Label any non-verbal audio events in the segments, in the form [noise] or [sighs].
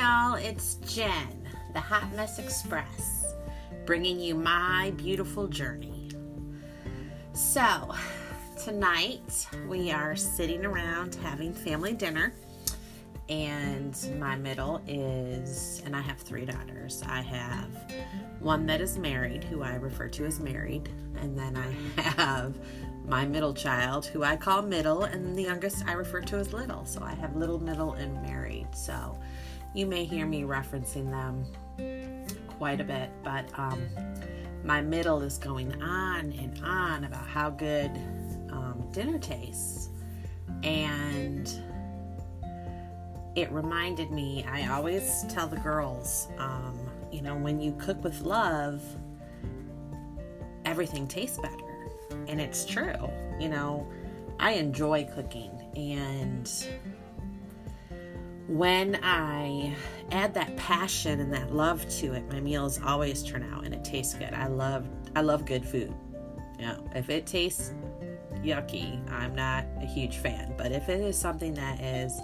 y'all. It's Jen, the Hot Mess Express, bringing you my beautiful journey. So, tonight we are sitting around having family dinner, and my middle is, and I have three daughters. I have one that is married, who I refer to as married, and then I have my middle child, who I call middle, and the youngest I refer to as little. So I have little, middle, and married. So you may hear me referencing them quite a bit, but um, my middle is going on and on about how good um, dinner tastes. And it reminded me, I always tell the girls, um, you know, when you cook with love, everything tastes better and it's true. You know, I enjoy cooking, and when I add that passion and that love to it, my meals always turn out and it tastes good. I love I love good food. You know, if it tastes yucky, I'm not a huge fan. But if it is something that is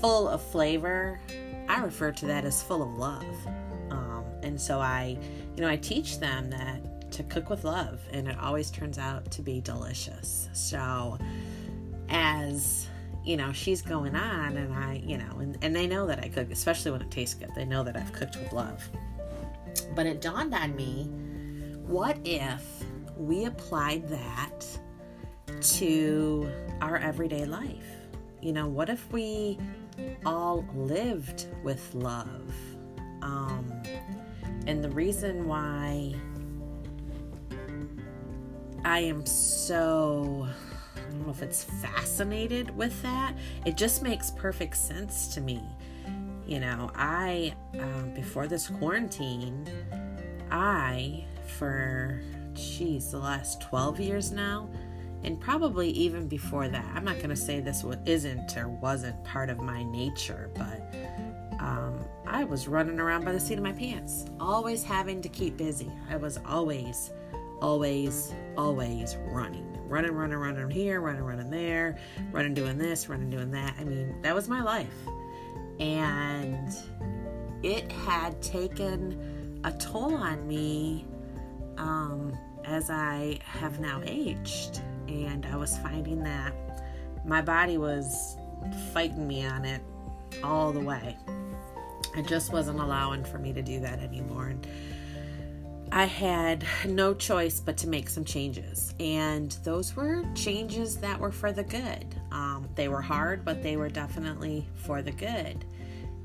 full of flavor, I refer to that as full of love. Um, and so I, you know, I teach them that to cook with love, and it always turns out to be delicious. So, as you know, she's going on, and I, you know, and, and they know that I cook, especially when it tastes good. They know that I've cooked with love. But it dawned on me what if we applied that to our everyday life? You know, what if we all lived with love? Um, and the reason why I am so I don't know if it's fascinated with that. It just makes perfect sense to me. You know, I um, before this quarantine, I for geez the last 12 years now and probably even before that i'm not going to say this isn't or wasn't part of my nature but um, i was running around by the seat of my pants always having to keep busy i was always always, always running. Running, running, running here, running, running there, running, doing this, running, doing that. I mean, that was my life. And it had taken a toll on me um, as I have now aged. And I was finding that my body was fighting me on it all the way. It just wasn't allowing for me to do that anymore. And I had no choice but to make some changes. And those were changes that were for the good. Um, they were hard, but they were definitely for the good.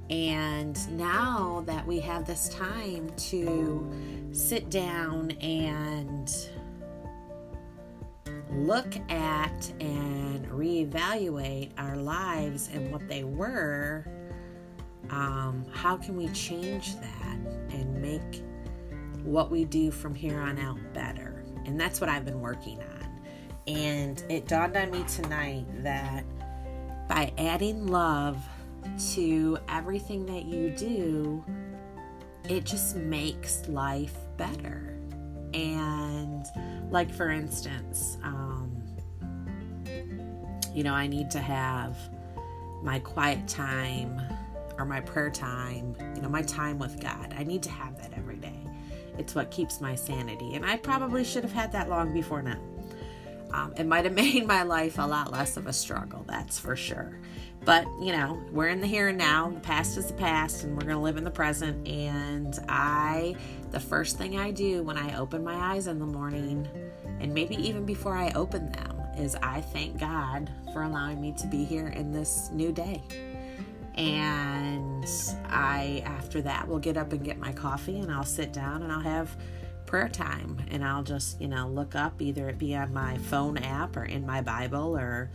And now that we have this time to sit down and look at and reevaluate our lives and what they were, um, how can we change that and make what we do from here on out better. And that's what I've been working on. And it dawned on me tonight that by adding love to everything that you do, it just makes life better. And, like, for instance, um, you know, I need to have my quiet time or my prayer time, you know, my time with God. I need to have that every day. It's what keeps my sanity. And I probably should have had that long before now. Um, it might have [laughs] made my life a lot less of a struggle, that's for sure. But, you know, we're in the here and now. The past is the past, and we're going to live in the present. And I, the first thing I do when I open my eyes in the morning, and maybe even before I open them, is I thank God for allowing me to be here in this new day and I after that will get up and get my coffee and I'll sit down and I'll have prayer time. And I'll just you know look up either it be on my phone app or in my Bible or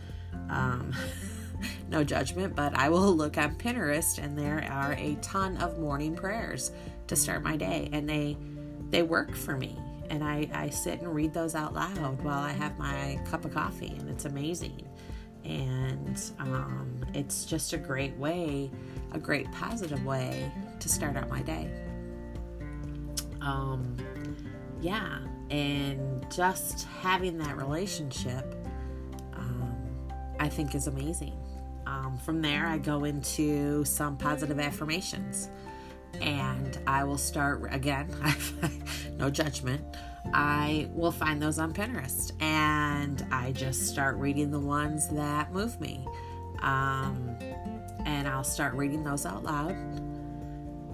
um, [laughs] no judgment but I will [laughs] look on Pinterest and there are a ton of morning prayers to start my day. And they they work for me. And I, I sit and read those out loud while I have my cup of coffee and it's amazing and um, it's just a great way, a great positive way to start out my day. Um, yeah, and just having that relationship, um, I think is amazing. um, from there, I go into some positive affirmations. And I will start again, [laughs] no judgment. I will find those on Pinterest and I just start reading the ones that move me. Um, and I'll start reading those out loud.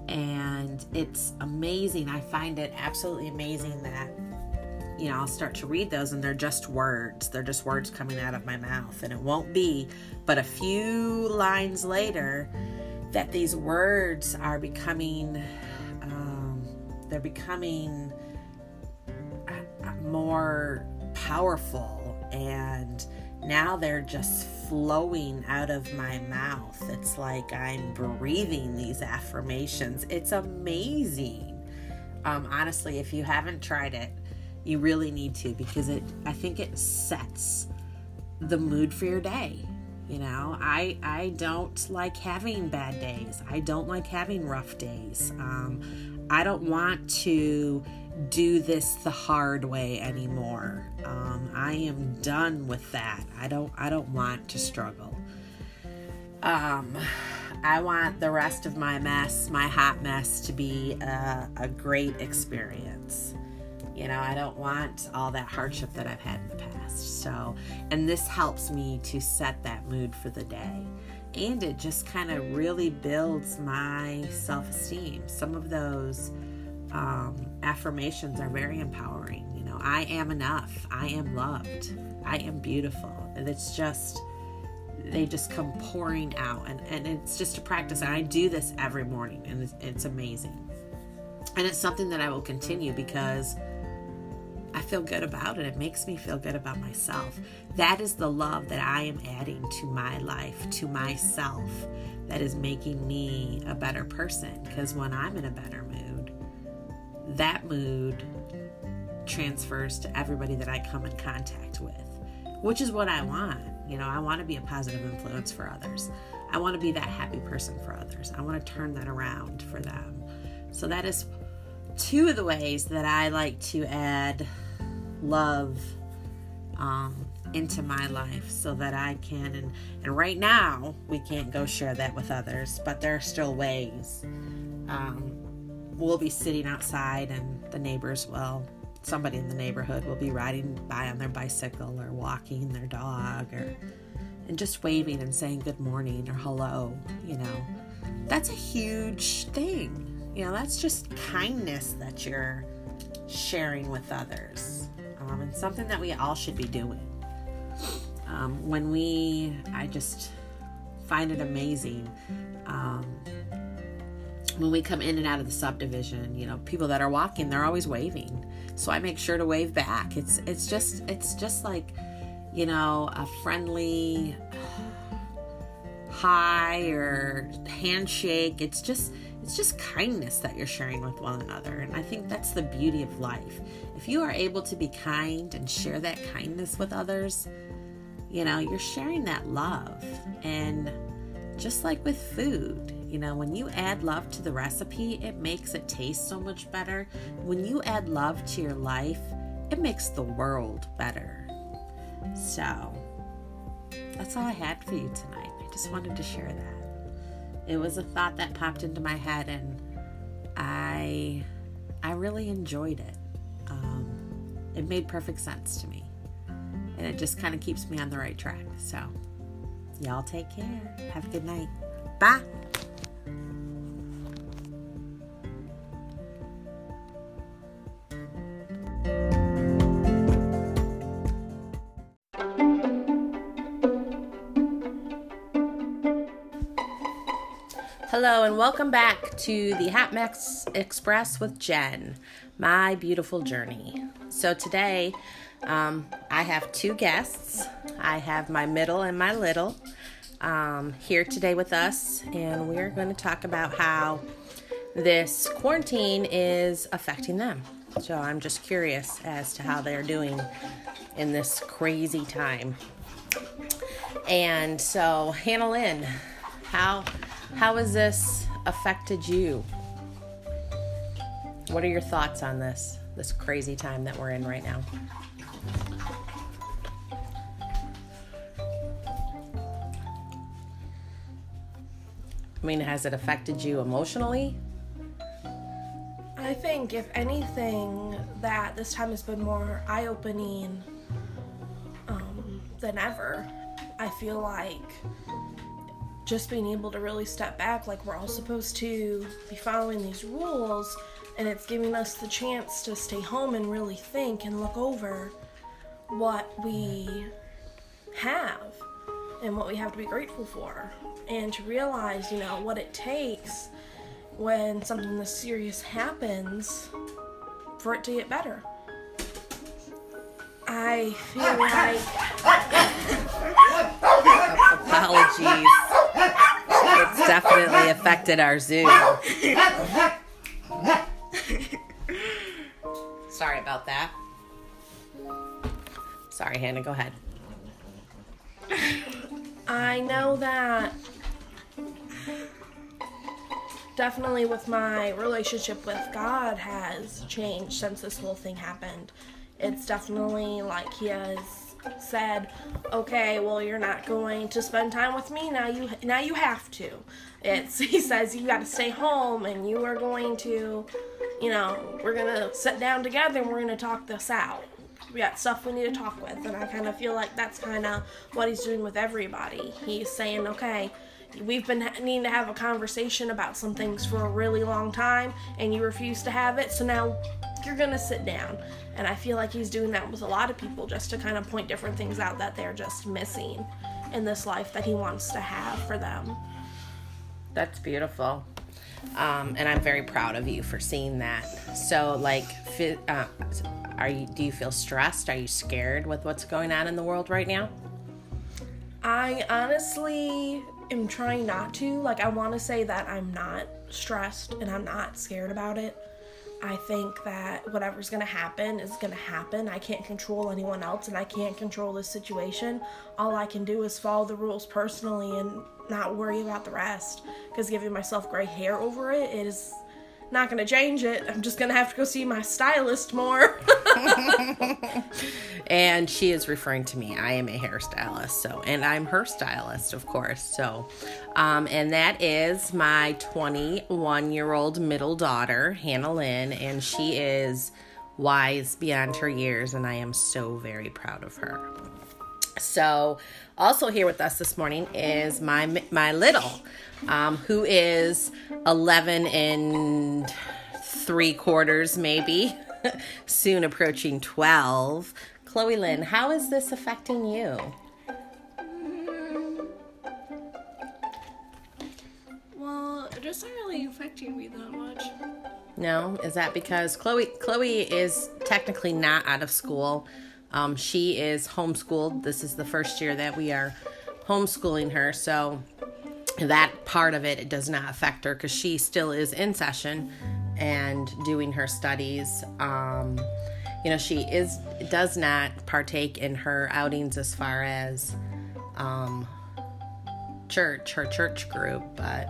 And it's amazing. I find it absolutely amazing that you know, I'll start to read those and they're just words. They're just words coming out of my mouth. And it won't be but a few lines later that these words are becoming, um, they're becoming uh, more powerful. And now they're just flowing out of my mouth. It's like I'm breathing these affirmations. It's amazing. Um, honestly, if you haven't tried it, you really need to because it I think it sets the mood for your day. You know, I I don't like having bad days. I don't like having rough days. Um, I don't want to do this the hard way anymore. Um, I am done with that. I don't I don't want to struggle. Um, I want the rest of my mess, my hot mess, to be a, a great experience. You know, I don't want all that hardship that I've had in the past. So, and this helps me to set that mood for the day. And it just kind of really builds my self esteem. Some of those um, affirmations are very empowering. You know, I am enough. I am loved. I am beautiful. And it's just, they just come pouring out. And, and it's just a practice. And I do this every morning, and it's, it's amazing. And it's something that I will continue because I feel good about it. It makes me feel good about myself. That is the love that I am adding to my life, to myself, that is making me a better person. Because when I'm in a better mood, that mood transfers to everybody that I come in contact with, which is what I want. You know, I want to be a positive influence for others. I want to be that happy person for others. I want to turn that around for them. So that is two of the ways that I like to add love um, into my life so that I can and and right now we can't go share that with others, but there are still ways. Um, we'll be sitting outside and the neighbors will somebody in the neighborhood will be riding by on their bicycle or walking their dog or and just waving and saying good morning or hello, you know. That's a huge thing you know, that's just kindness that you're sharing with others. Um, and something that we all should be doing. Um, when we, I just find it amazing. Um, when we come in and out of the subdivision, you know, people that are walking, they're always waving. So I make sure to wave back. It's it's just it's just like, you know, a friendly [sighs] hi or handshake. It's just it's just kindness that you're sharing with one another. And I think that's the beauty of life. If you are able to be kind and share that kindness with others, you know, you're sharing that love. And just like with food, you know, when you add love to the recipe, it makes it taste so much better. When you add love to your life, it makes the world better. So, that's all I had for you tonight. I just wanted to share that it was a thought that popped into my head and I I really enjoyed it. Um, it made perfect sense to me. And it just kind of keeps me on the right track. So, y'all take care. Have a good night. Bye. Hello, and welcome back to the Mess Express with Jen, my beautiful journey. So, today um, I have two guests. I have my middle and my little um, here today with us, and we're going to talk about how this quarantine is affecting them. So, I'm just curious as to how they're doing in this crazy time. And so, Hannah Lynn, how how has this affected you? What are your thoughts on this this crazy time that we're in right now? I mean, has it affected you emotionally? I think, if anything, that this time has been more eye opening um, than ever. I feel like just being able to really step back, like we're all supposed to be following these rules, and it's giving us the chance to stay home and really think and look over what we have and what we have to be grateful for, and to realize, you know, what it takes when something this serious happens for it to get better. I feel like. Apologies. It's definitely affected our zoo. Sorry about that. Sorry, Hannah, go ahead. I know that definitely with my relationship with God has changed since this whole thing happened. It's definitely like he has said, "Okay, well you're not going to spend time with me now. You now you have to." It's [laughs] he says you got to stay home and you are going to, you know, we're gonna sit down together and we're gonna talk this out. We got stuff we need to talk with, and I kind of feel like that's kind of what he's doing with everybody. He's saying, "Okay." we've been needing to have a conversation about some things for a really long time and you refuse to have it so now you're gonna sit down and i feel like he's doing that with a lot of people just to kind of point different things out that they're just missing in this life that he wants to have for them that's beautiful um, and i'm very proud of you for seeing that so like uh, are you do you feel stressed are you scared with what's going on in the world right now I honestly am trying not to. Like, I want to say that I'm not stressed and I'm not scared about it. I think that whatever's going to happen is going to happen. I can't control anyone else and I can't control this situation. All I can do is follow the rules personally and not worry about the rest. Because giving myself gray hair over it is not to change it. I'm just to have to go see my stylist more. [laughs] and she is referring to me. I am a hairstylist, so and I'm her stylist, of course. So, um, and that is my 21 year old middle daughter, Hannah Lynn, and she is wise beyond her years, and I am so very proud of her. So, also here with us this morning is my my little, um, who is 11 and three quarters, maybe, [laughs] soon approaching 12. Chloe Lynn, how is this affecting you? Well, it doesn't really affecting me that much. No, is that because Chloe Chloe is technically not out of school. Um, she is homeschooled. This is the first year that we are homeschooling her, so that part of it, it does not affect her because she still is in session and doing her studies. Um, you know, she is does not partake in her outings as far as um, church, her church group, but.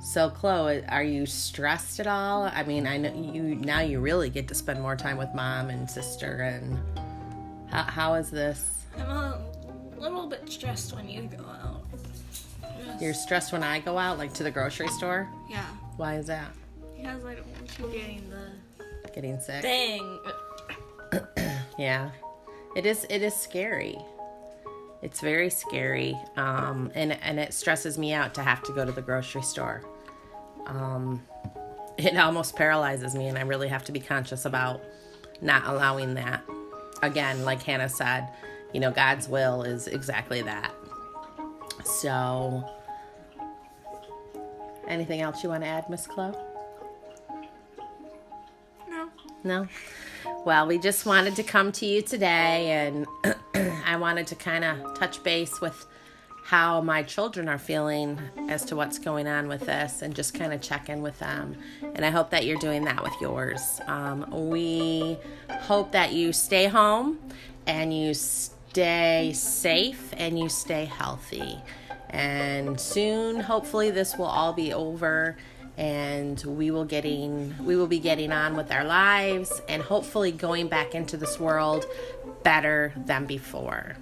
So, Chloe, are you stressed at all? I mean, I know you now. You really get to spend more time with mom and sister, and how, how is this? I'm a little bit stressed when you go out. Yes. You're stressed when I go out, like to the grocery store. Yeah. Why is that? Because I don't want you getting the getting sick thing. [clears throat] yeah, it is. It is scary. It's very scary, um, and and it stresses me out to have to go to the grocery store. Um, it almost paralyzes me, and I really have to be conscious about not allowing that again, like Hannah said, you know, God's will is exactly that. So, anything else you want to add, Miss Chloe? No. No? Well, we just wanted to come to you today and [clears throat] I wanted to kind of touch base with how my children are feeling as to what's going on with this and just kind of check in with them. And I hope that you're doing that with yours. Um, we hope that you stay home and you stay safe and you stay healthy. And soon, hopefully, this will all be over and we will getting we will be getting on with our lives and hopefully going back into this world better than before.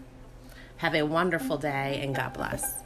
Have a wonderful day and God bless.